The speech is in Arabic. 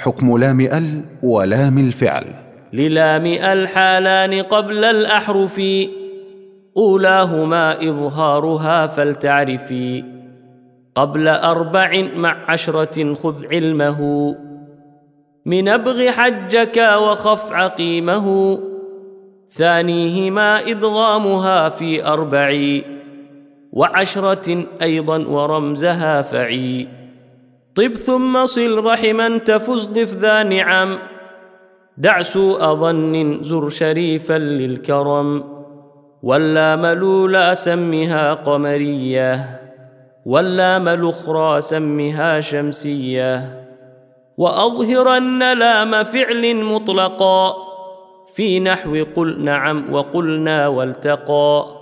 حكم لام ال ولام الفعل. للام الحالان قبل الأحرف. أولاهما إظهارها فلتعرفي. قبل أربع مع عشرة خذ علمه. من أبغ حجك وخف عقيمه ثانيهما إدغامها في أربع. وعشرة أيضا ورمزها فعي. طب ثم صل رحما تفز ضف ذا نعم. دع سوء ظن زر شريفا للكرم. ولا ملولا سمها قمرية. واللام الأخرى سمها شمسية. وأظهرن لام فعل مطلقا. في نحو قل نعم وقلنا والتقى.